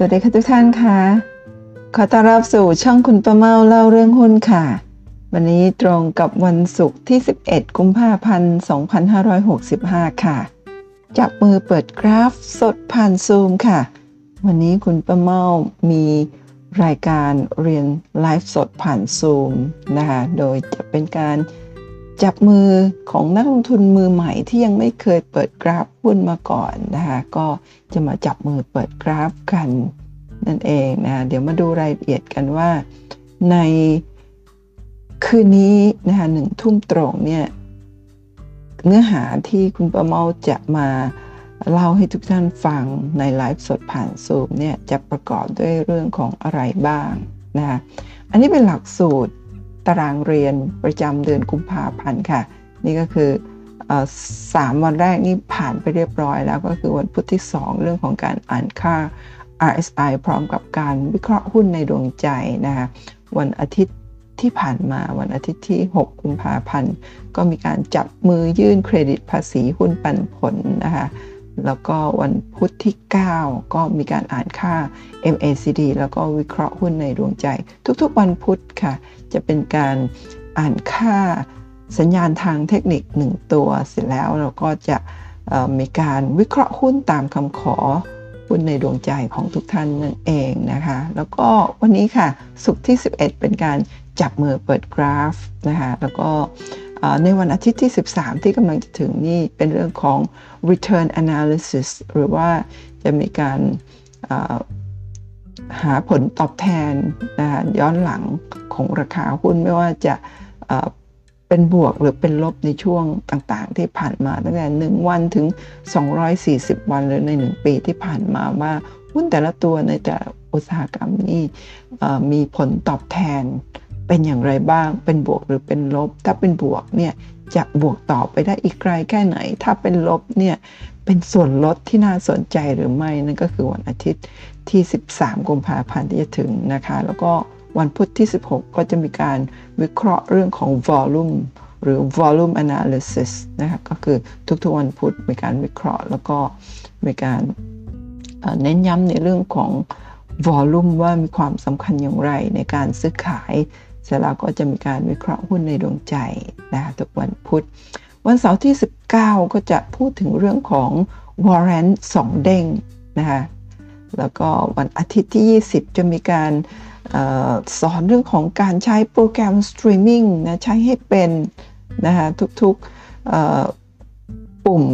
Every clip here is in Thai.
สวัสดีค่ะทุกท่านค่ะ ขอต้อนรับสู่ช่องคุณประเมาเล่าเรื่องหุ้นค่ะ วันนี้ตรงกับวันศุกร์ที่ 11 กุมภาพันธ์ 2565 ค่ะ จับมือเปิดกราฟสดผ่านซูมค่ะ วันนี้คุณประเมามีรายการเรียนไลฟ์สดผ่านซูมนะคะ โดยจะเป็นการ จับมือของนักลงทุนมือใหม่ที่ยังไม่เคยเปิดกราฟหุ้นมาก่อนนะคะก็จะมาจับมือเปิดกราฟกันนั่นเองนะเดี๋ยวมาดูรายละเอียดกันว่าในคืนนี้นะคะหนึ่งทุ่มตรงเนี่ยเนื้อหาที่คุณประเมาจะมาเล่าให้ทุกท่านฟังในไลฟ์สดผ่านซูมเนี่ยจะประกอบด้วยเรื่องของอะไรบ้างนะคะอันนี้เป็นหลักสูตร ตารางเรียนประจำเดือนกุมภาพันธ์ค่ะ นี่ก็คือสามวันแรกนี่ผ่านไปเรียบร้อยแล้วก็คือวันพุธที่ 2 เรื่องของการอ่านค่า RSI พร้อมกับการวิเคราะห์หุ้นในดวงใจนะคะวันอาทิตย์ที่ผ่านมาวันอาทิตย์ที่ 6 กุมภาพันธ์ ก็มีการจับมือยื่นเครดิตภาษีหุ้นปันผลนะคะแล้วก็วันพุธที่ 9 ก็มีการอ่านค่า MACD แล้วก็วิเคราะห์หุ้นในดวงใจ ทุกๆ วันพุธค่ะ จะเป็นการอ่านค่าสัญญาณทางเทคนิค 1 ตัวเสร็จแล้วเราก็จะมีการวิเคราะห์หุ้นตามคำขอหุ้นในดวงใจของทุกท่านนั่นเองนะคะ แล้วก็วันนี้ค่ะ สุขที่ 11 เป็นการจับมือเปิดกราฟนะคะแล้วก็ในวันอาทิตย์ที่ 13 ที่กำลังจะถึงนี่เป็นเรื่องของ return analysis หรือว่าจะมีการ หาผลตอบแทนนะย้อนหลังของราคาหุ้นไม่ว่าจะเป็นบวกหรือเป็นลบในช่วงต่างๆ ที่ผ่านมาตั้งแต่ 1 วันถึง 240 วันหรือใน 1 ปีที่ผ่านมาว่าหุ้นแต่ละตัวในแต่อุตสาหกรรมนี้มีผลตอบแทนเป็นอย่างไรบ้าง เป็นบวกหรือเป็นลบ ถ้าเป็นบวกเนี่ยจะบวกต่อไปได้อีกไกลแค่ไหน ถ้าเป็นลบเนี่ยเป็นส่วนลดที่น่าสนใจหรือไม่นั่นก็คือวันอาทิตย์ ที่ 13 กุมภาพันธ์ที่จะถึงนะคะ แล้วก็วันพุธที่ 16 ก็จะมีการวิเคราะห์เรื่องของ volume หรือ volume analysis นะคะก็คือทุกๆวันพุธมีการวิเคราะห์ แล้วก็มีการเน้นย้ำในเรื่องของ volume ว่ามีความสำคัญอย่างไรในการซื้อขายเสร็จแล้วก็จะมีการวิเคราะห์หุ้นในดวงใจนะคะทุกวันพุธ วันเสาร์ที่ 19 ก็จะพูดถึงเรื่องของ warrant 2 เด้งนะคะ แล้วก็วันอาทิตย์ที่ 20 จะมีการอสอนเรื่องของการใช้โปรแกรมสตรีมมิ่งนะใช้ให้เป็นนะคะทุกๆปุ่ม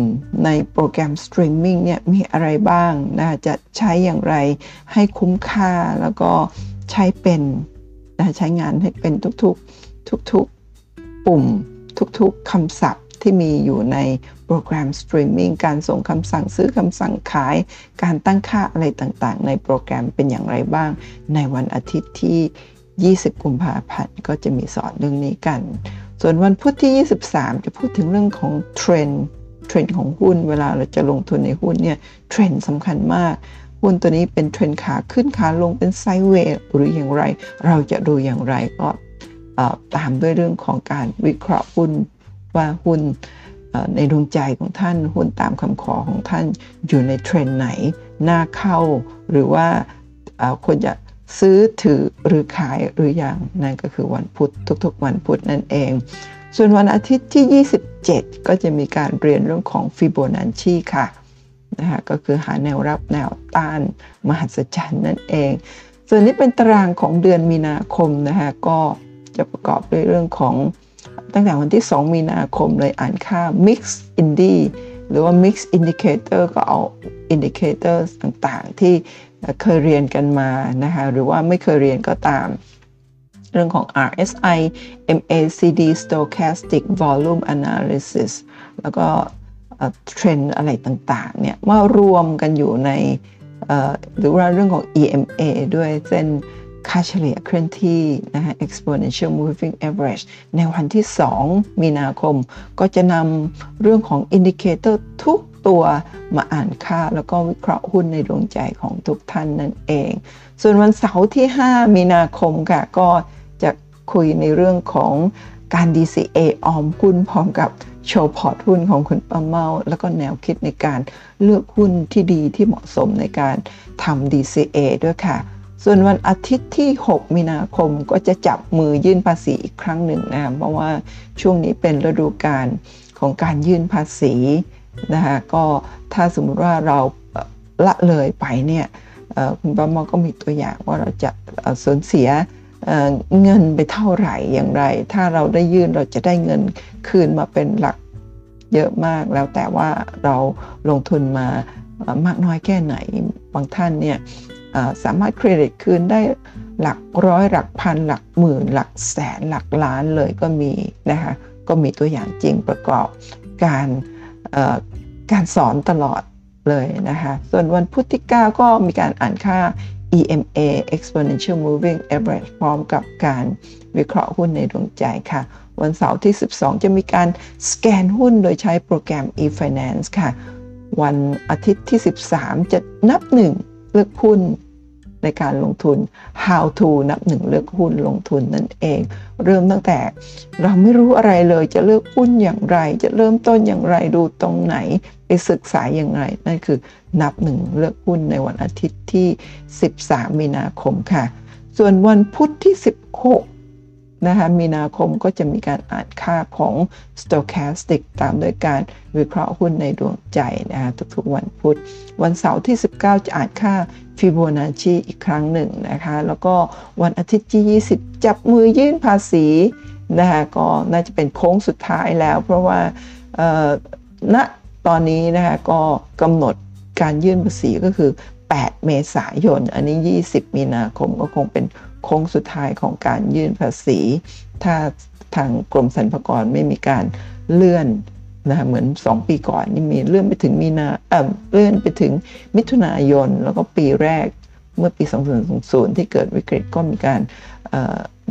ในโปรแกรมสตรีมมิ่งเนี่ยมีอะไรบ้างนะจะใช้อย่างไรให้คุ้มค่าแล้วก็ใช้เป็นนะใช้งานให้เป็นทุกๆทุกๆปุ่มทุกๆคำศัพท์ ที่มีอยู่ในโปรแกรมสตรีมมิ่งการส่งคำสั่งซื้อคำสั่งขาย การตั้งค่าอะไรต่างๆ ในโปรแกรมเป็นอย่างไรบ้าง ในวันอาทิตย์ที่ 20 กุมภาพันธ์ก็จะมีสอนเรื่องนี้กัน ส่วนวันพุธที่ 23 จะพูดถึงเรื่องของเทรนด์เทรนด์ของหุ้นเวลาเราจะลงทุนในหุ้นเนี่ยเทรนด์สำคัญมากหุ้นตัวนี้เป็นเทรนด์ขาขึ้นขาลงเป็น sideway หรืออย่างไร เราจะดูอย่างไรก็ตามด้วยเรื่องของการวิเคราะห์หุ้น ว่าหุ้นในดวงใจของท่านหุ้นตามคำขอของท่านอยู่ในเทรนด์ไหนน่าเข้าหรือว่าควรจะซื้อถือหรือขายหรืออย่างนั่นก็คือวันพุธทุกๆ วันพุธนั่นเอง ส่วนวันอาทิตย์ที่ 27 ก็จะมีการเรียนเรื่องของฟิโบนัชชีค่ะนะคะก็คือหาแนวรับแนวต้านมหัศจรรย์นั่นเอง ส่วนนี้เป็นตารางของเดือนมีนาคมนะคะก็จะประกอบด้วยเรื่องของ ตั้งแต่วันที่ 2 มีนาคมเลยอ่านค่า Mix Indie หรือว่า Mix Indicator ก็เอา indicator ต่างๆ ที่เคยเรียนกันมานะคะหรือว่าไม่เคยเรียนก็ตาม เรื่องของ RSI MACD Stochastic Volume Analysis แล้วก็เทรนด์อะไรต่างๆเนี่ยมารวมกันอยู่ในหรือว่าเรื่องของ EMA ด้วยเส้น ค่าเฉลี่ยเคลื่อนที่นะฮะ exponential moving average ในวันที่ 2 มีนาคม ก็จะนำเรื่องของ indicator ทุกตัวมาอ่านค่าแล้วก็วิเคราะห์หุ้นในดวงใจของทุกท่านนั่นเอง ส่วนวันเสาร์ที่ 5 มีนาคมค่ะ ก็จะคุยในเรื่องของการ DCA ออมหุ้นพร้อมกับโชว์พอร์ตหุ้นของคุณป้าเมา แล้วก็แนวคิดในการเลือกหุ้นที่ดีที่เหมาะสมในการทำ DCA ด้วยค่ะ ส่วนวันอาทิตย์ที่ 6 มีนาคมก็จะจับมือยื่นภาษีอีกครั้งหนึ่งนะเพราะว่าช่วงนี้เป็นฤดูกาลของการยื่นภาษีนะคะก็ถ้าสมมุติว่าเราละเลยไปเนี่ยคุณป้ามาก็มีตัวอย่างว่าเราจะสูญเสียเงินไปเท่าไหร่อย่างไร ถ้าเราได้ยื่นเราจะได้เงินคืนมาเป็นหลักเยอะมากแล้วแต่ว่าเราลงทุนมามากน้อยแค่ไหนบางท่านเนี่ย สามารถเครดิตคืนได้หลักร้อยหลักพัน หลักหมื่น หลักแสนหลักล้านเลยก็มีนะคะก็มีตัวอย่างจริงประกอบการการสอนตลอดเลยนะคะส่วนวันพุธที่ 9 ก็มีการอ่านค่า EMA Exponential Moving Average พร้อมกับการวิเคราะห์หุ้นในดวงใจค่ะ วันเสาร์ที่ 12 จะมีการสแกนหุ้นโดยใช้โปรแกรม e-finance ค่ะ วันอาทิตย์ที่ 13 จะนับหนึ่งเลือกหุ้น ในการลงทุน how to นับหนึ่งเลือกหุ้นลงทุนนั่นเอง เริ่มตั้งแต่เราไม่รู้อะไรเลยจะเลือกหุ้นอย่างไร จะเริ่มต้นอย่างไรดูตรงไหนไปศึกษาอย่างไร นั่นคือนับหนึ่งเลือกหุ้นในวันอาทิตย์ที่ 13 มีนาคมค่ะ ส่วนวันพุธที่ 16 นะคะมีนาคมก็จะมีการอ่านค่าของ stochastic ตามโดยการวิเคราะห์หุ้นในดวงใจนะคะทุกๆวันพุธ วันเสาร์ที่ 19 จะอ่านค่า Fibonacci อีกครั้งหนึ่งนะคะ แล้วก็วันอาทิตย์ที่ 20 จับมือยื่นภาษีนะคะก็น่าจะเป็นโค้งสุดท้ายแล้ว เพราะว่าณตอนนี้นะคะก็กำหนดการยื่นภาษีก็คือ 8 เมษายน อันนี้ 20 มีนาคมก็คงเป็น โค้งสุดท้ายของการยื่นภาษี ถ้าทางกรมสรรพากรไม่มีการเลื่อนนะเหมือน 2 ปีก่อนนี่มีเลื่อนไปถึงมีนาเออเลื่อนไปถึงมิถุนายน แล้วก็ปีแรกเมื่อปี 2020 ที่เกิดวิกฤตก็มีการ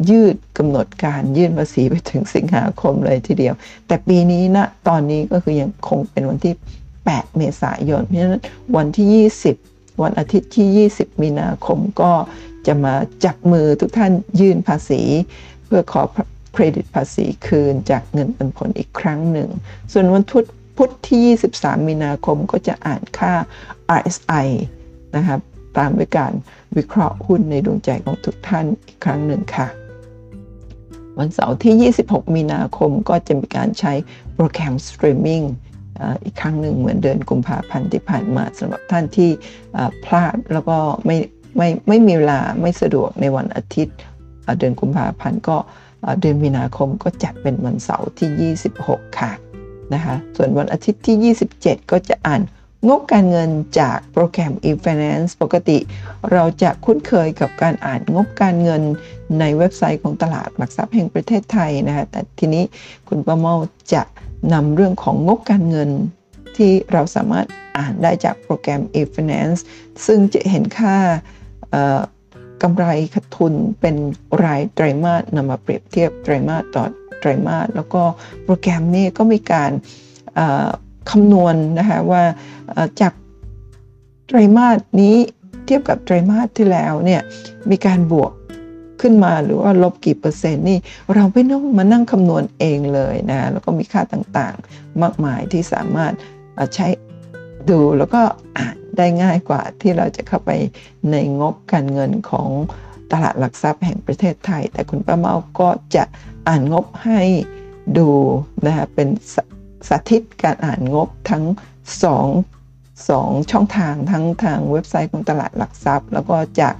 ยืดกำหนดการยื่นภาษีไปถึงสิงหาคมเลยทีเดียว แต่ปีนี้นะตอนนี้ก็คือยังคงเป็นวันที่ 8 เมษายน เพราะฉะนั้นวันที่ 20 วันอาทิตย์ที่ 20 มีนาคมก็จะมาจับมือทุกท่านยื่นภาษี เพื่อขอเครดิตภาษีคืนจากเงินปันผลอีกครั้งหนึ่ง ส่วนวันพุธพุธที่ 23 มีนาคมก็จะอ่านค่า RSI นะครับตามด้วยการวิเคราะห์หุ้นในดวงใจของทุกท่านอีกครั้งหนึ่งค่ะ วันเสาร์ที่ 26 มีนาคมก็จะมีการใช้โปรแกรมสตรีมมิ่ง อีกครั้งหนึ่งเหมือนเดือนกุมภาพันธ์ที่ผ่านมาสำหรับท่านที่พลาดแล้วก็ไม่ไม่ไม่มีเวลาไม่สะดวกในวันอาทิตย์เดือนกุมภาพันธ์ก็เดือนมีนาคมก็จัดเป็นวันเสาร์ที่ 26 ค่ะนะคะส่วนวันอาทิตย์ที่ 27 ก็จะอ่านงบการเงินจากโปรแกรม e-finance ปกติ เราจะคุ้นเคยกับการอ่านงบการเงินในเว็บไซต์ของตลาดหลักทรัพย์แห่งประเทศไทยนะคะแต่ทีนี้คุณประเมาจะ นำเรื่องของงบการเงินที่เราสามารถอ่านได้จากโปรแกรม e-finance ซึ่งจะเห็นค่ากำไรขาดทุนเป็นรายไตรมาสนำมาเปรียบเทียบไตรมาสต่อไตรมาสแล้วก็โปรแกรมนี้ก็มีการคำนวณนะคะว่าจากไตรมาสนี้เทียบกับไตรมาสที่แล้วเนี่ยมีการบวก ขึ้นมาหรือว่าลบกี่เปอร์เซ็นต์นี่เราไม่ต้องมานั่งคำนวณเองเลยนะแล้วก็มีค่าต่างๆ มากมายที่สามารถใช้ดูแล้วก็อ่านได้ง่ายกว่าที่เราจะเข้าไปในงบการเงินของตลาดหลักทรัพย์แห่งประเทศไทย แต่คุณป้าเมาก็จะอ่านงบให้ดูนะคะเป็นสาธิตการอ่านงบทั้งสองสองช่องทางทั้งทางเว็บไซต์ของตลาดหลักทรัพย์ แล้วก็จาก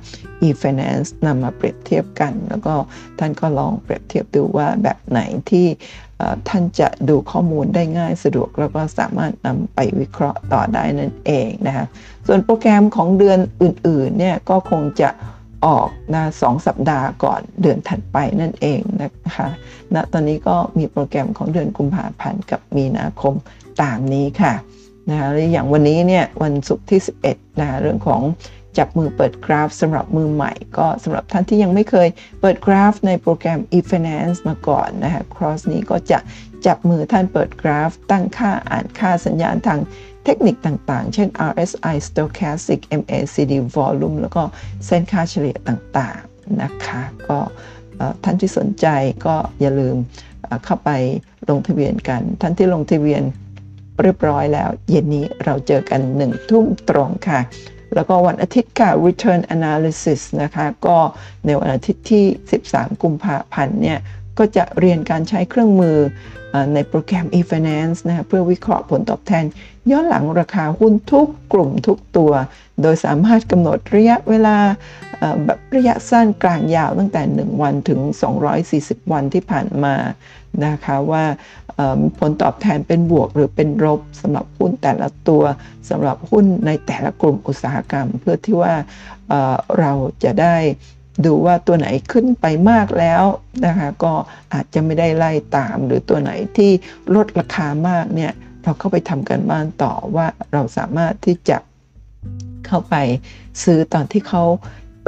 e-finance นำมาเปรียบเทียบกัน แล้วก็ท่านก็ลองเปรียบเทียบดูว่าแบบไหนที่ท่านจะดูข้อมูลได้ง่ายสะดวก แล้วก็สามารถนำไปวิเคราะห์ต่อได้นั่นเองนะคะส่วนโปรแกรมของเดือนอื่นๆเนี่ยก็คงจะออกนะสองสัปดาห์ก่อนเดือนถัดไปนั่นเองนะคะณนะตอนนี้ก็มีโปรแกรมของเดือนกุมภาพันธ์กับมีนาคมตามนี้ค่ะนะคะอย่างวันนี้เนี่ยวันศุกร์ที่ 11นะคะเรื่องของ จับมือเปิดกราฟสำหรับมือใหม่ ก็สำหรับท่านที่ยังไม่เคยเปิดกราฟในโปรแกรม e-finance มาก่อนนะคะ cross นี้ก็จะจับมือท่านเปิดกราฟ ตั้งค่าอ่านค่าสัญญาณทางเทคนิคต่างๆ เช่น RSI Stochastic MACD Volume แล้วก็เส้นค่าเฉลี่ยต่างๆนะคะ ก็ท่านที่สนใจก็อย่าลืมเข้าไปลงทะเบียนกัน ท่านที่ลงทะเบียนเรียบร้อยแล้ว เย็นนี้เราเจอกันหนึ่งทุ่มตรงค่ะ แล้วก็วันอาทิตย์ค่ะ return analysis นะคะก็ในวันอาทิตย์ที่ 13 กุมภาพันธ์เนี่ยก็จะเรียนการใช้เครื่องมือในโปรแกรม e-finance นะคะเพื่อวิเคราะห์ผลตอบแทน ย้อนหลังราคาหุ้นทุกกลุ่มทุกตัว โดยสามารถกำหนดระยะเวลาแบบระยะสั้นกลางยาวตั้งแต่ 1 วันถึง 240 วันที่ผ่านมานะคะว่า ผลตอบแทนเป็นบวกหรือเป็นลบสำหรับหุ้นแต่ละตัวสำหรับหุ้นในแต่ละกลุ่มอุตสาหกรรม เพื่อที่ว่าเราจะได้ดูว่าตัวไหนขึ้นไปมากแล้วนะคะก็อาจจะไม่ได้ไล่ตาม หรือตัวไหนที่ลดราคามากเนี่ยเราเข้าไปทำกันบ้านต่อว่าเราสามารถที่จะเข้าไปซื้อตอนที่เขา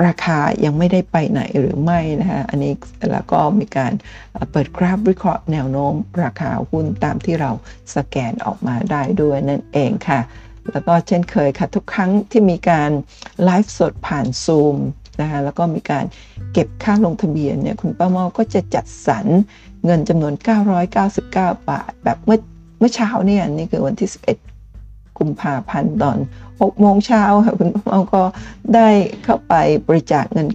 ราคายังไม่ได้ไปไหนหรือไม่นะคะอันนี้แล้วก็มีการเปิดกราฟวิเคราะห์แนวโน้ม ราคาหุ้นตามที่เราสแกนออกมาได้ด้วยนั่นเองค่ะ แล้วก็เช่นเคยค่ะทุกครั้งที่มีการไลฟ์สดผ่านซูมนะคะแล้วก็มีการเก็บค่าลงทะเบียนเนี่ยคุณป้าเมาก็จะจัดสรรเงินจำนวน 999 บาท แบบเมื่อเมื่อเช้าเนี่ยนี่คือวันที่ 11 กุมภาพันธ์ตอน6โมงเช้าค่ะคุณป้ามาก็ได้เข้าไปบริจาคเงิน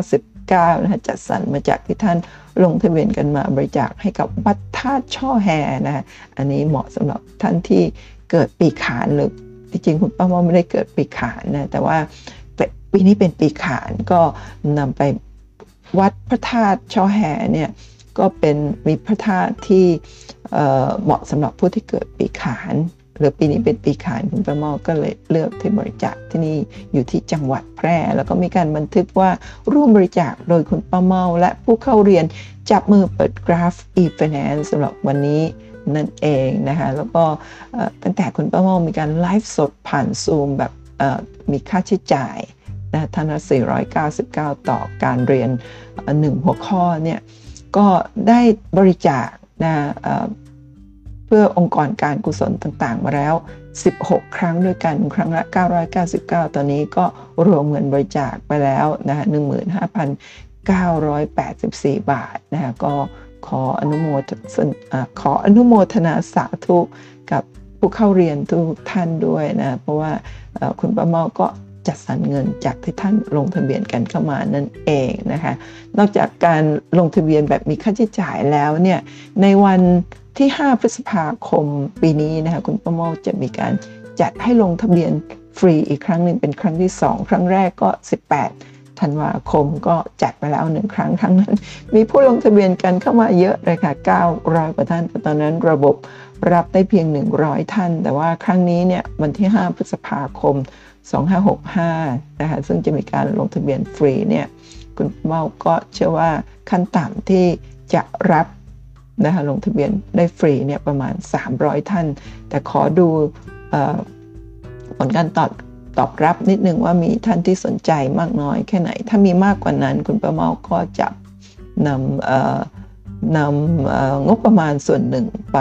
999นะคะจัดสรรมาจากที่ท่านลงทะเบียนกันมาบริจาคให้กับวัดท่าช่อแฮนะอันนี้เหมาะสำหรับท่านที่เกิดปีขานหรือจริงๆคุณป้าว่าไม่ได้เกิดปีขานนะแต่ว่าปีนี้เป็นปีขานก็นำไปวัดพระธาตุช่อแหเนี่ยก็เป็นมีพระธาตุที่เหมาะสำหรับผู้ที่เกิดปีขาน หรือปีนี้เป็นปีขานคุณประมอก็เลยเลือกที่บริจาคที่นี่อยู่ที่จังหวัดแพร่ แล้วก็มีการบันทึกว่าร่วมบริจาคโดยคุณป้าเมาและผู้เข้าเรียนจับมือเปิดกราฟ e-finance สำหรับวันนี้นั่นเองนะคะแล้วก็ตั้งแต่คุณป้าเมามีการไลฟ์สดผ่านซูมแบบมีค่าใช้จ่ายนะท่านละ499 ต่อการเรียนหนึ่งหัวข้อเนี่ยก็ได้บริจาคนะ เพื่อองค์กรการกุศลต่างๆ มาแล้ว 16 ครั้งด้วยกัน ครั้งละ 999 ตอนนี้ก็รวมเงินบริจาคไปแล้วนะ15,984 บาทนะก็ขออนุโมทขออนุโมทนาสาธุกับผู้เข้าเรียนทุกท่านด้วยนะเพราะว่าคุณป้าเมาก็จัดสรรเงินจากที่ท่านลงทะเบียนกันเข้ามานั่นเองนะคะ นอกจากการลงทะเบียนแบบมีค่าใช้จ่ายแล้วเนี่ยในวัน ที่ 5 พฤษภาคมปีนี้นะคะคุณประโมจะมีการจัดให้ลงทะเบียนฟรีอีกครั้งหนึ่งเป็นครั้งที่ 2 ครั้งแรกก็ 18 ธันวาคมก็จัดไปแล้วหนึ่งครั้งครั้งนั้น มีผู้ลงทะเบียนกันเข้ามาเยอะเลยค่ะ 900 กว่าท่านแตอนนั้นระบบรับได้เพียง 100 ท่าน แต่ว่าครั้งนี้เนี่ยวันที่ 5 พฤษภาคม 2565 นะคะซึ่งจะมีการลงทะเบียนฟรีเนี่ยคุณเมาก็เชื่อว่าขั้นต่ำที่จะรับ นะคะลงทะเบียนได้ฟรีเนี่ยประมาณ 300 ท่าน แต่ขอดูผลการตอบตอบรับนิดนึงว่ามีท่านที่สนใจมากน้อยแค่ไหน ถ้ามีมากกว่านั้นคุณประเมาก็จะนำนำงบประมาณส่วนหนึ่งไป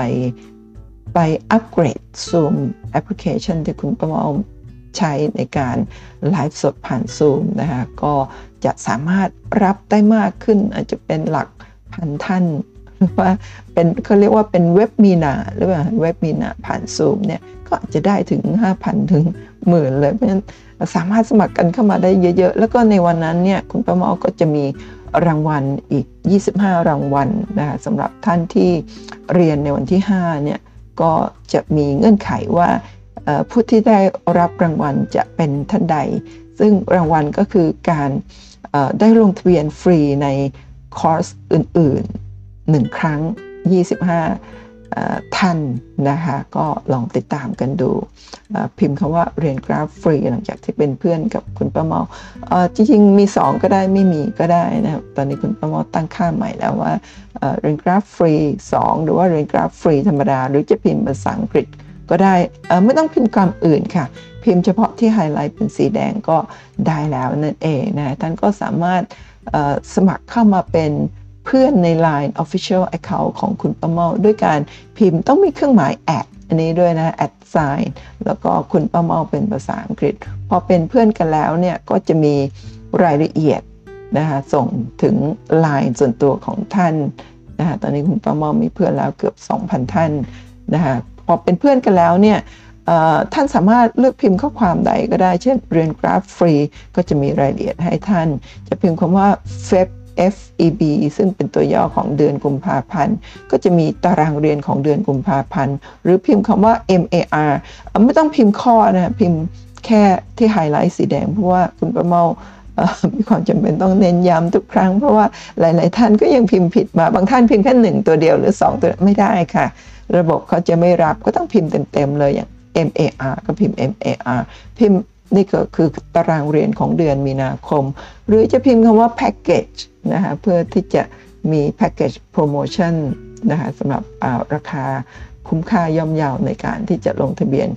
ไปอัปเกรด Zoom แอปพลิเคชันที่คุณประเมาใช้ในการไลฟ์สดผ่านซูมนะคะก็จะสามารถรับได้มากขึ้นอาจจะเป็นหลักพันท่าน ว่าเป็นเขาเรียกว่าเป็นเว็บมีนาหรือว่าเว็บมีนาผ่านซูมเนี่ยก็อาจจะได้ถึง 5,000 ถึงหมื่นเลย เพราะฉะนั้นสามารถสมัครกันเข้ามาได้เยอะ ๆ แล้วก็ในวันนั้นเนี่ยคุณประมอก็จะมีรางวัลอีก 25 รางวัลนะคะสำหรับท่านที่เรียนในวันที่ 5 เนี่ยก็จะมีเงื่อนไขว่าผู้ที่ได้รับรางวัลจะเป็นท่านใด ซึ่งรางวัลก็คือการได้ลงทะเบียนฟรีในคอร์สอื่น 1 ครั้ง 25 ท่านนะคะ ก็ลองติดตามกันดูพิมพ์คำว่าเรียนกราฟฟรีหลังจากที่เป็นเพื่อนกับคุณป้าเมาจริงๆมี 2 ก็ได้ไม่มีก็ได้นะครับตอนนี้คุณป้าเมาตั้งค่าใหม่แล้วว่าเรียนกราฟฟรี 2 หรือว่าเรียนกราฟฟรีธรรมดา หรือจะพิมพ์ภาษาอังกฤษก็ได้ไม่ต้องพิมพ์คำอื่นค่ะ พิมพ์เฉพาะที่ไฮไลท์เป็นสีแดงก็ได้แล้วนั่นเองนะท่านก็สามารถสมัครเข้ามาเป็น เพื่อนใน Line Official Account ของคุณป้าเม่าด้วยการพิมพ์ต้องมีเครื่องหมาย at อันนี้ด้วยนะ at sign แล้วก็คุณป้าเม่าเป็นภาษาอังกฤษ พอเป็นเพื่อนกันแล้วเนี่ยก็จะมีรายละเอียดนะคะส่งถึง Line ส่วนตัวของท่านนะคะตอนนี้คุณป้าเมามีเพื่อนแล้วเกือบ 2,000 ท่านนะคะพอเป็นเพื่อนกันแล้วเนี่ยท่านสามารถเลือกพิมพ์ข้อความใดก็ได้ เช่นเรียนกราฟฟรี ก็จะมีรายละเอียดให้ท่าน จะพิมพ์คำว่า FEB FEB ซึ่งเป็นตัวย่อของเดือนกุมภาพันธ์ ก็จะมีตารางเรียนของเดือนกุมภาพันธ์ หรือพิมพ์คำว่า MAR ไม่ต้องพิมพ์ข้อนะ พิมพ์แค่ที่ไฮไลท์สีแดง เพราะว่าคุณประเมามีความจำเป็นต้องเน้นย้ำทุกครั้ง เพราะว่าหลาย ๆ ท่านก็ยังพิมพ์ผิดมา บางท่านพิมพ์แค่หนึ่งตัวเดียวหรือ 2 ตัวไม่ได้ค่ะ ระบบเขาจะไม่รับก็ต้องพิมพ์เต็ม ๆ เลยอย่าง MAR ก็พิมพ์ MAR พิมพ์ นี่ก็คือตารางเรียนของเดือนมีนาคม หรือจะพิมพ์คำว่า package นะคะเพื่อที่จะมี package promotion นะคะสำหรับราคาคุ้มค่าย่อมเยาวในการที่จะลงทะเบียน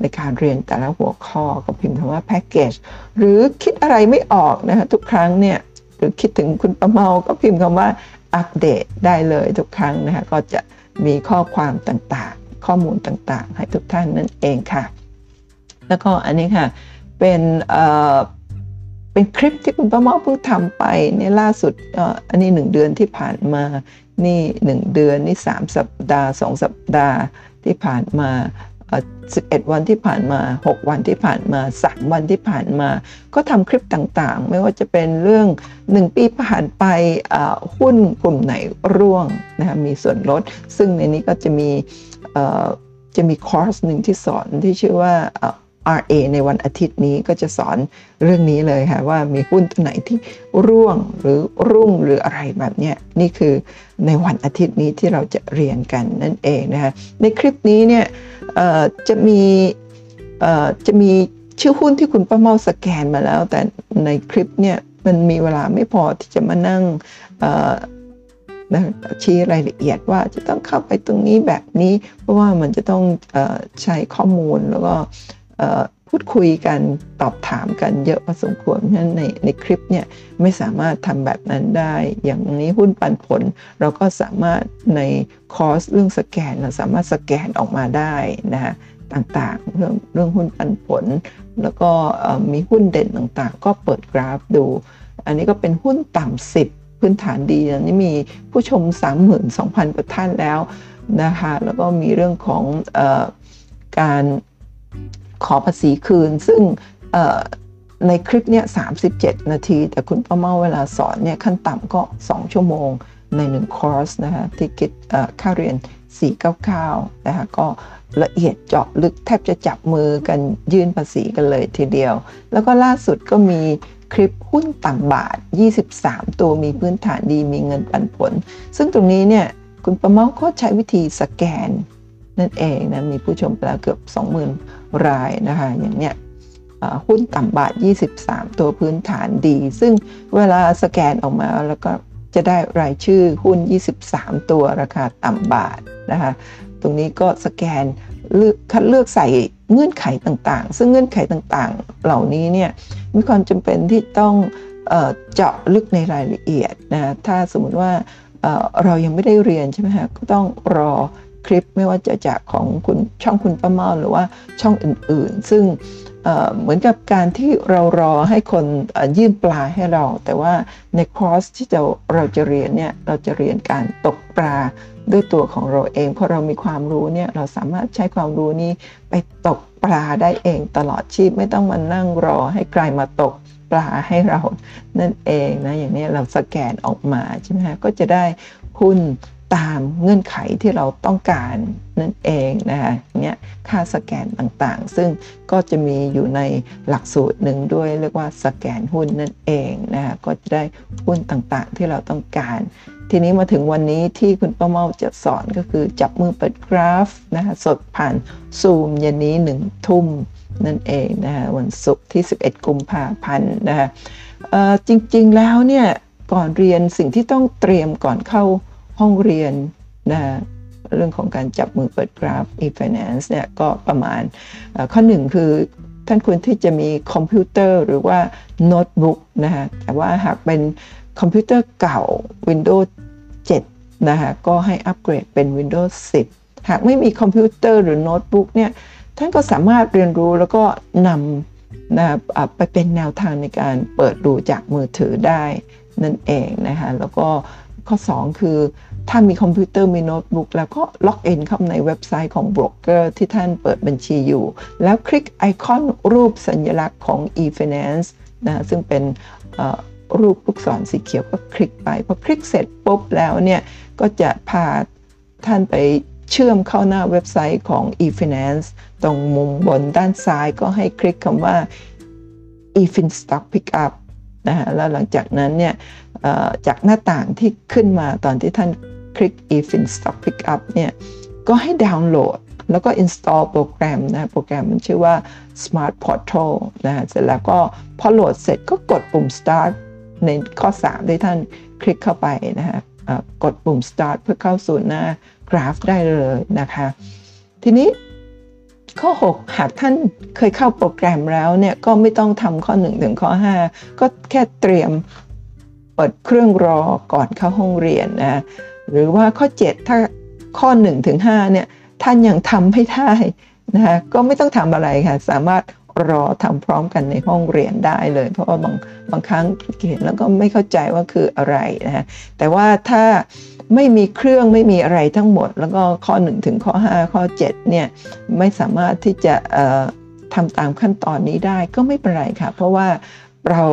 ในการเรียนแต่ละหัวข้อก็พิมพ์คำว่า package หรือคิดอะไรไม่ออกนะคะทุกครั้งเนี่ยหรือคิดถึงคุณประเมาก็พิมพ์คำว่าอัปเดตได้เลยทุกครั้งนะคะก็จะมีข้อความต่างๆ ข้อมูลต่างๆ ให้ทุกท่านนั่นเองค่ะ แล้วก็อันนี้ค่ะเป็นเป็นคลิปที่คุณป้าเมาเพิ่งทำไปเนี่ล่าสุดอันนี้หนึ่งเดือนที่ผ่านมานี่หนึ่งเดือนนี่สามสัปดาห์สองสัปดาห์ที่ผ่านมา11วันที่ผ่านมา6วันที่ผ่านมา3วันที่ผ่านมา ก็ทำคลิปต่างๆ ไม่ว่าจะเป็นเรื่อง1ปีผ่านไปหุ้นกลุ่มไหนร่วงนะคะมีส่วนลด ซึ่งในนี้ก็จะมีจะมีคอร์สหนึ่งที่สอนที่ชื่อว่า RA ในวันอาทิตย์นี้ก็จะสอนเรื่องนี้เลยค่ะว่ามีหุ้นตัวไหนที่ร่วงหรือรุ่งหรืออะไรแบบนี้นี่คือในวันอาทิตย์นี้ที่เราจะเรียนกันนั่นเองนะคะในคลิปนี้เนี่ยจะมีจะมีชื่อหุ้นที่คุณป้าเมาสแกนมาแล้ว แต่ในคลิปเนี่ยมันมีเวลาไม่พอที่จะมานั่งชี้รายละเอียดว่าจะต้องเข้าไปตรงนี้แบบนี้ เพราะว่ามันจะต้องใช้ข้อมูลแล้วก็ พูดคุยกันตอบถามกันเยอะพอสมควรเพราะฉะนั้นในในคลิปเนี่ยไม่สามารถทำแบบนั้นได้ อย่างนี้หุ้นปันผล เราก็สามารถในคอร์สเรื่องสแกนเราสามารถสแกนออกมาได้นะฮะต่างๆ เรื่องเรื่องหุ้นปันผล แล้วก็มีหุ้นเด่นต่างๆ ก็เปิดกราฟดู อันนี้ก็เป็นหุ้นต่ำสิบพื้นฐานดีอันนี้มีผู้ชม 32,000กว่าท่านแล้วนะคะแล้วก็มีเรื่องของอการ ขอภาษีคืน ซึ่งในคลิปเนี่ย37 นาที แต่คุณป้าเมาเวลาสอนเนี่ยขั้นต่ำก็ 2 ชั่วโมงใน1คอร์สนะคะที่คิดค่าเรียน 499 นะคะก็ละเอียดเจาะลึกแทบจะจับมือกันยื่นภาษีกันเลยทีเดียว แล้วก็ล่าสุดก็มีคลิปหุ้นต่ำบาท 23 ตัวมีพื้นฐานดีมีเงินปันผล ซึ่งตรงนี้เนี่ยคุณประเมาก็ใช้วิธีสแกนนั่นเองนะมีผู้ชมไปแล้วเกือบ20,000 รายนะคะอย่างเนี้ยหุ้นต่ำบาท 23 ตัวพื้นฐานดี ซึ่งเวลาสแกนออกมาแล้วก็จะได้รายชื่อหุ้น 23 ตัวราคาต่ำบาทนะคะตรงนี้ก็สแกนเลือกคัดเลือกใส่เงื่อนไขต่างๆ ซึ่งเงื่อนไขต่างๆ เหล่านี้เนี่ยมีความจำเป็นที่ต้องเจาะลึกในรายละเอียดนะถ้าสมมติว่าเรายังไม่ได้เรียนใช่ไหมฮะก็ต้องรอ คลิปไม่ว่าจะจากของคุณช่องคุณป้าเมาหรือว่าช่องอื่นๆ ซึ่งเหมือนกับการที่เรารอให้คนยื่นปลาให้เรา แต่ว่าในคอร์สที่จะเราจะเรียนเนี่ยเราจะเรียนการตกปลาด้วยตัวของเราเอง เพราะเรามีความรู้เนี่ยเราสามารถใช้ความรู้นี้ไปตกปลาได้เองตลอดชีพไม่ต้องมานั่งรอให้ใครมาตกปลาให้เรานั่นเองนะอย่างนี้เราสแกนออกมาใช่ไหมฮะก็จะได้หุ้น ตามเงื่อนไขที่เราต้องการนั่นเองนะคะเนี้ยค่าสแกนต่างๆ ซึ่งก็จะมีอยู่ในหลักสูตรหนึ่งด้วยเรียกว่าสแกนหุ้นนั่นเองนะคะก็จะได้หุ้นต่างๆที่เราต้องการ ทีนี้มาถึงวันนี้ที่คุณป้าเมาจะสอนก็คือจับมือเปิดกราฟนะคะสดผ่านซูมเย็นนี้หนึ่งทุ่มนั่นเองนะคะวันศุกร์ที่ 11 กุมภาพันธ์นะคะจริงๆแล้วเนี่ยก่อนเรียนสิ่งที่ต้องเตรียมก่อนเข้า ห้องเรียนนะเรื่องของการจับมือเปิดกราฟ e-finance เนี่ยก็ประมาณข้อหนึ่งคือท่านควรที่จะมีคอมพิวเตอร์หรือว่าโน้ตบุ๊กนะฮะแต่ว่าหากเป็นคอมพิวเตอร์เก่า Windows 7นะฮะก็ให้อัปเกรดเป็น Windows 10 หากไม่มีคอมพิวเตอร์หรือโน้ตบุ๊กเนี่ยท่านก็สามารถเรียนรู้แล้วก็นำนะไปเป็นแนวทางในการเปิดดูจากมือถือได้นั่นเองนะคะแล้วก็ข้อ 2 คือ ถ้ามีคอมพิวเตอร์มีโน้ตบุ๊กแล้วก็ล็อกอินเข้าในเว็บไซต์ของโบรกเกอร์ที่ท่านเปิดบัญชีอยู่ แล้วคลิกไอคอนรูปสัญลักษณ์ของ e-finance นะซึ่งเป็นรูปลูกศรสีเขียวก็คลิกไปพอคลิกเสร็จปุ๊บแล้วเนี่ยก็จะพาท่านไปเชื่อมเข้าหน้าเว็บไซต์ของ e-finance ตรงมุมบนด้านซ้ายก็ให้คลิกคำว่า e-fin stock pickup นะฮะแล้วหลังจากนั้นเนี่ยจากหน้าต่างที่ขึ้นมาตอนที่ท่าน คลิก e-fin stock pickup เนี่ยก็ให้ดาวน์โหลด แล้วก็ install โปรแกรมนะ โปรแกรมมันชื่อว่า smart portal นะฮะเสร็จแล้วก็พอโหลดเสร็จก็กดปุ่ม start ในข้อ3ที่ท่านคลิกเข้าไปนะฮะกดปุ่ม start เพื่อเข้าสู่หน้ากราฟได้เลยนะคะ ทีนี้ข้อ 6 หากท่านเคยเข้าโปรแกรมแล้วเนี่ยก็ไม่ต้องทำข้อ 1 ถึงข้อ 5 ก็แค่เตรียมเปิดเครื่องรอก่อนเข้าห้องเรียนนะ หรือว่าข้อ 7 ถ้าข้อ 1 ถึง 5 เนี่ย ท่านยังทำไม่ได้นะก็ไม่ต้องทำอะไรค่ะ สามารถรอทำพร้อมกันในห้องเรียนได้เลย เพราะว่าบางบางครั้งเห็นแล้วก็ไม่เข้าใจว่าคืออะไรนะฮะแต่ว่าถ้าไม่มีเครื่องไม่มีอะไรทั้งหมด แล้วก็ข้อ 1 ถึงข้อ 5 ข้อ 7 เนี่ย ไม่สามารถที่จะทำตามขั้นตอนนี้ได้ก็ไม่เป็นไรค่ะ เพราะว่าเรา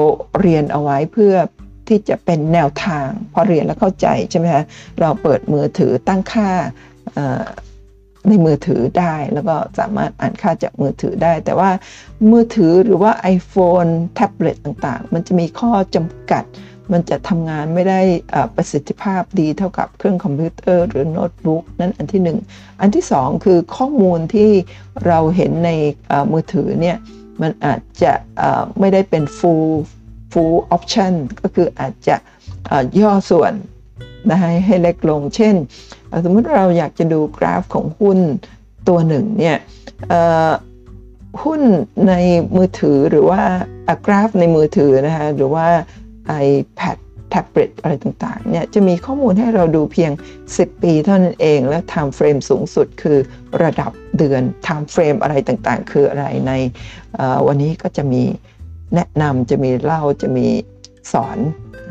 เรียนเอาไว้เพื่อ ที่จะเป็นแนวทาง พอเรียนแล้วเข้าใจใช่ไหมคะเราเปิดมือถือตั้งค่าในมือถือได้แล้วก็สามารถอ่านค่าจากมือถือได้ แต่ว่ามือถือหรือว่า iPhone แท็บเล็ตต่างๆ มันจะมีข้อจำกัด มันจะทำงานไม่ได้ประสิทธิภาพดีเท่ากับเครื่องคอมพิวเตอร์หรือโน้ตบุ๊กนั่นอันที่หนึ่งอันที่สองคือข้อมูลที่เราเห็นในมือถือเนี่ยมันอาจจะไม่ได้เป็น full full option ก็คืออาจจะย่อส่วนนะให้เล็กลง เช่น สมมติเราอยากจะดูกราฟของหุ้นตัวหนึ่งเนี่ยหุ้นในมือถือหรือว่ากราฟในมือถือนะคะหรือว่า iPad แท็บเล็ตอะไรต่างๆเนี่ยจะมีข้อมูลให้เราดูเพียง 10 ปีเท่านั้นเอง และ time frame สูงสุดคือระดับเดือน time frame อะไรต่างๆ คืออะไรในวันนี้ก็จะมี แนะนำจะมีเล่าจะมีสอน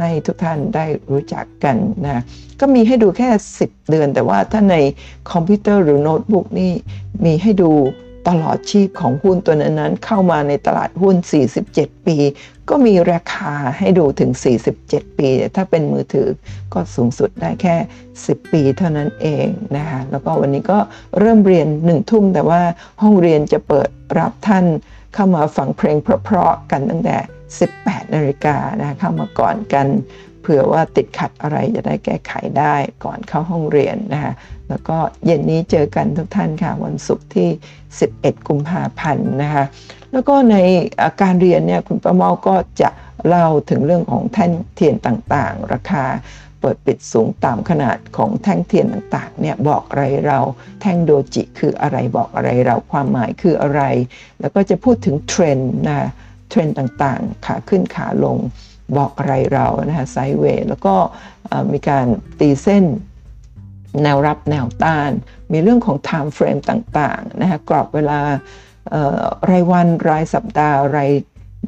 ให้ทุกท่านได้รู้จักกันนะก็มีให้ดูแค่ 10 เดือน แต่ว่าถ้าในคอมพิวเตอร์หรือโน้ตบุ๊กนี่มีให้ดูตลอดชีพของหุ้นตัวนั้นๆ เข้ามาในตลาดหุ้น 47 ปี ก็มีราคาให้ดูถึง 47 ปี ถ้าเป็นมือถือก็สูงสุดได้แค่ 10 ปีเท่านั้นเองนะคะแล้วก็วันนี้ก็เริ่มเรียนหนึ่งทุ่มแต่ว่าห้องเรียนจะเปิดรับท่าน เข้ามาฟังเพลงเพราะๆกันตั้งแต่ 18นาฬิกานะเข้ามาก่อนกันเผื่อว่าติดขัดอะไรจะได้แก้ไขได้ก่อนเข้าห้องเรียนนะคะแล้วก็เย็นนี้เจอกันทุกท่านค่ะวันศุกร์ที่ 11 กุมภาพันธ์นะคะแล้วก็ในการเรียนเนี่ยคุณประเมาก็จะเล่าถึงเรื่องของแท่นเทียนต่างๆ ราคา เปิดปิดสูงตามขนาดของแท่งเทียนต่างๆเนี่ยบอกอะไรเราแท่งโดจิคืออะไรบอกอะไรเราความหมายคืออะไร แล้วก็จะพูดถึงเทรนด์นะเทรนด์ต่างๆ ขาขึ้นขาลงบอกอะไรเรานะคะไซเวย์แล้วก็มีการตีเส้นแนวรับแนวต้าน มีเรื่องของ time frame ต่างๆนะคะกรอบเวลารายวันรายสัปดาห์ราย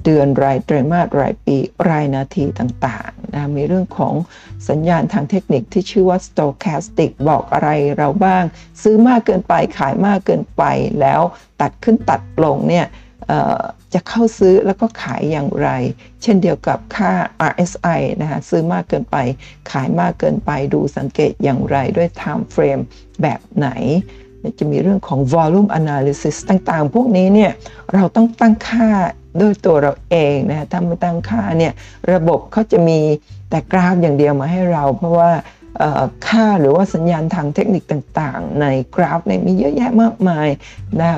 เดือนรายไตรมาสรายปีรายนาทีต่างๆนะมีเรื่องของสัญญาณทางเทคนิคที่ชื่อว่า stochastic บอกอะไรเราบ้าง ซื้อมากเกินไปขายมากเกินไปแล้วตัดขึ้นตัดลงเนี่ยจะเข้าซื้อแล้วก็ขายอย่างไร เช่นเดียวกับค่า RSI นะคะซื้อมากเกินไป ขายมากเกินไปดูสังเกตอย่างไรด้วย time frame แบบไหน จะมีเรื่องของ volume analysis ต่างๆ พวกนี้เนี่ยเราต้องตั้งค่า ด้วยตัวเราเองนะถ้าไม่ตั้งค่าเนี่ยระบบเขาจะมีแต่กราฟอย่างเดียวมาให้เรา เพราะว่าค่าหรือว่าสัญญาณทางเทคนิคต่างๆ ในกราฟเนี่ยมีเยอะแยะมากมายนะ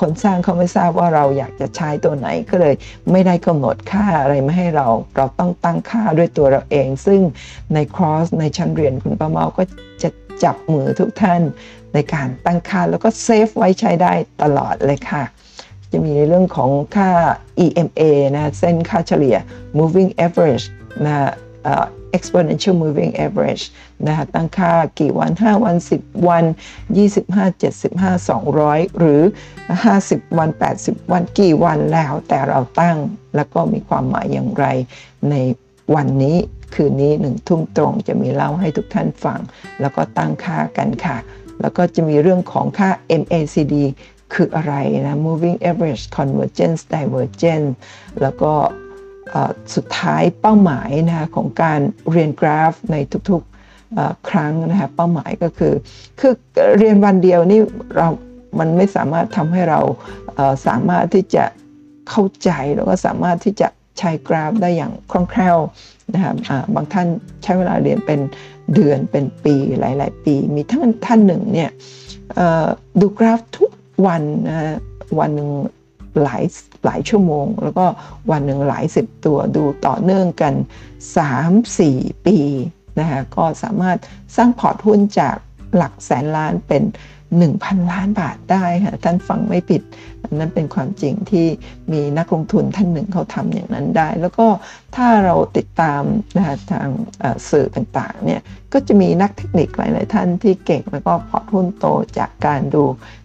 คนสร้างเขาไม่ทราบว่าเราอยากจะใช้ตัวไหนก็เลยไม่ได้กำหนดค่าอะไรมาให้เรา เราต้องตั้งค่าด้วยตัวเราเอง ซึ่งในคอร์สในชั้นเรียนคุณประเมาก็จะจับมือทุกท่านในการตั้งค่าแล้วก็เซฟไว้ใช้ได้ตลอดเลยค่ะ จะมีในเรื่องของค่า EMA นะเส้นค่าเฉลี่ย moving average นะ exponential moving average นะคะตั้งค่ากี่วัน 5 วัน 10 วัน 25 75 200 หรือ 50 วัน 80 วันกี่วันแล้วแต่เราตั้งแล้วก็มีความหมายอย่างไร ในวันนี้คืนนี้หนึ่งทุ่มตรงจะมีเล่าให้ทุกท่านฟัง แล้วก็ตั้งค่ากันค่ะ แล้วก็จะมีเรื่องของค่า MACD คืออะไรนะ moving average convergence divergence แล้วก็สุดท้ายเป้าหมายนะของการเรียนกราฟในทุกๆครั้งนะคะเป้าหมายก็คือ คือเรียนวันเดียวนี่เรา มันไม่สามารถทำให้เราสามารถที่จะเข้าใจแล้วก็สามารถที่จะใช้กราฟได้อย่างคล่องแคล่วนะครับบางท่านใช้เวลาเรียนเป็นเดือนเป็นปีหลาย ๆ ปี มีท่านท่านหนึ่งเนี่ยดูกราฟทุก วันนะวันหนึ่งหลายหลายชั่วโมง แล้วก็วันหนึ่งหลายสิบตัวดูต่อเนื่องกัน 3-4 ปีนะคะก็สามารถสร้างพอร์ตหุ้นจากหลักแสนล้านเป็น 1,000 ล้านบาทได้ค่ะท่านฟังไม่ผิดนั้นเป็นความจริงที่มีนักลงทุนท่านหนึ่งเขาทำอย่างนั้นได้ แล้วก็ถ้าเราติดตามนะทางสื่อต่างๆเนี่ยก็จะมีนักเทคนิคหลาย ๆ ท่านที่เก่งแล้วก็พอร์ตหุ้นโตจากการดู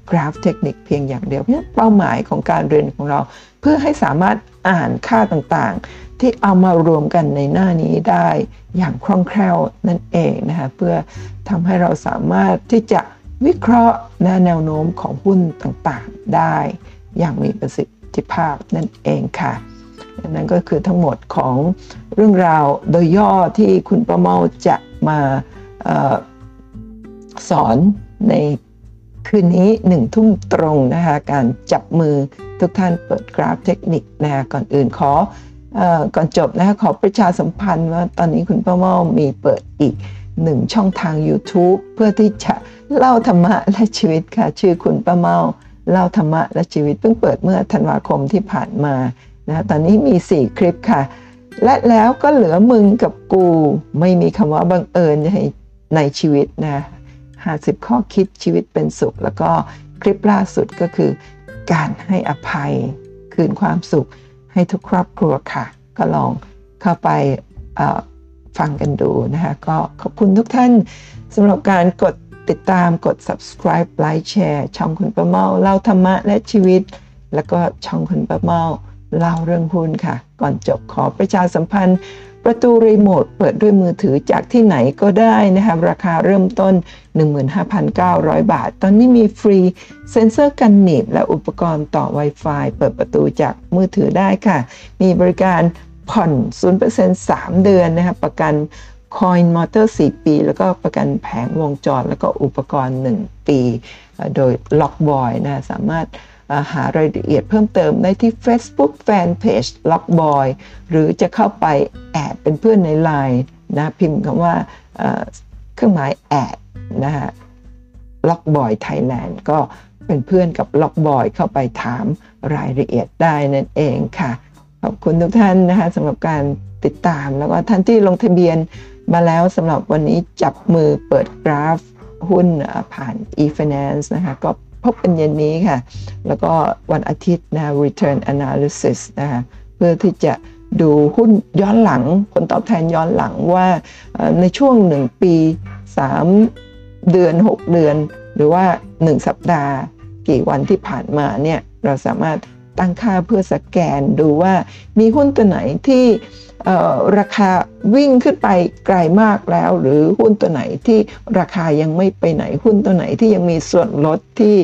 กราฟเทคนิคเพียงอย่างเดียวเพราะเป้าหมายของการเรียนของเรา เพื่อให้สามารถอ่านค่าต่างๆ ที่เอามารวมกันในหน้านี้ได้อย่างคล่องแคล่วนั่นเองนะคะเพื่อทำให้เราสามารถที่จะ วิเคราะห์แนวโน้มของหุ้นต่างๆ ได้อย่างมีประสิทธิภาพนั่นเองค่ะนั่นก็คือทั้งหมดของเรื่องราวโดยย่อที่คุณประเมาจะมาออสอนในคืนนี้หนึ่งทุ่มตรงนะคะการจับมือทุกท่านเปิดกราฟเทคนิคนะะก่อนอื่นขออก่อนจบนะคะขอประชาสัมพันธ์ว่าตอนนี้คุณป้าเมามีเปิดอีก หนึ่งช่องทาง YouTube เพื่อที่จะเล่าธรรมะและชีวิตค่ะ ชื่อคุณป้าเมาเล่าธรรมะและชีวิตเพิ่งเปิดเมื่อธันวาคมที่ผ่านมานะตอนนี้มี 4 คลิปค่ะ และแล้วก็เหลือมึงกับกู ไม่มีคำว่าบังเอิญในในชีวิตนะหาสิบข้อคิดชีวิตเป็นสุข แล้วก็คลิปล่าสุดก็คือ การให้อภัยคืนความสุขให้ทุกครอบครัวค่ะ ก็ลองเข้าไป ฟังกันดูนะคะ ก็ขอบคุณทุกท่านสำหรับการกดติดตามกด subscribe ไลค์แชร์ช่องคุณประเมาเล่าธรรมะและชีวิต แล้วก็ช่องคุณประเมาเล่าเรื่องหุ้นค่ะ ก่อนจบขอประชาสัมพันธ์ ประตูรีโมทเปิดด้วยมือถือจากที่ไหนก็ได้นะคะราคาเริ่มต้น 15,900 บาท ตอนนี้มีฟรีเซ็นเซอร์กันหนีบและอุปกรณ์ต่อ Wi-Fi เปิดประตูจากมือถือได้ค่ะ มีบริการ ผ่อน 0% 3 เดือนนะคะประกันคอยล์มอเตอร์ 4 ปี แล้วก็ประกันแผงวงจร แล้วก็อุปกรณ์ 1 ปี โดยล็อกบอยนะสามารถหารายละเอียดเพิ่มเติมได้ที่ Facebook Fanpage ล็อกบอยหรือจะเข้าไป add เป็นเพื่อนใน Line นะพิมพ์คำว่าเครื่องหมายแอดนะฮะล็อกบอยไทยแลนด์ก็เป็นเพื่อนกับล็อกบอยเข้าไปถามรายละเอียดได้นั่นเองค่ะ ขอบคุณทุกท่านนะคะสำหรับการติดตาม แล้วก็ท่านที่ลงทะเบียนมาแล้วสำหรับวันนี้จับมือเปิดกราฟหุ้นผ่าน e-finance นะคะก็พบกันเย็นนี้ค่ะ แล้วก็วันอาทิตย์นะ return analysis นะคะเพื่อที่จะดูหุ้นย้อนหลัง ผลตอบแทนย้อนหลังว่าในช่วง 1 ปี 3 เดือน 6 เดือน หรือว่า 1 สัปดาห์ กี่วันที่ผ่านมาเนี่ย เราสามารถ ตั้งค่าเพื่อสแกนดูว่ามีหุ้นตัวไหนที่ราคาวิ่งขึ้นไปไกลมากแล้ว หรือหุ้นตัวไหนที่ราคายังไม่ไปไหนหุ้นตัวไหนที่ยังมีส่วนลดที่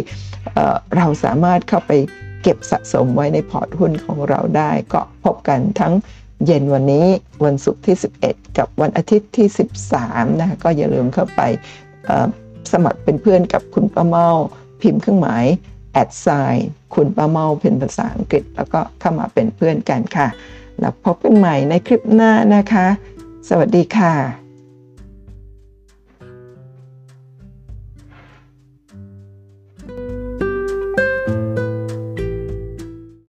เราสามารถเข้าไปเก็บสะสมไว้ในพอร์ตหุ้นของเราได้ ก็พบกันทั้งเย็นวันนี้วันศุกร์ที่ 11 กับวันอาทิตย์ที่ 13นะคะก็อย่าลืมเข้าไปสมัครเป็นเพื่อนกับคุณป้าเม่าพิมพ์เครื่องหมาย at sign คุณป้าเม่าเป็นภาษาอังกฤษ แล้วก็เข้ามาเป็นเพื่อนกันค่ะ แล้วพบกันใหม่ในคลิปหน้านะคะ สวัสดีค่ะ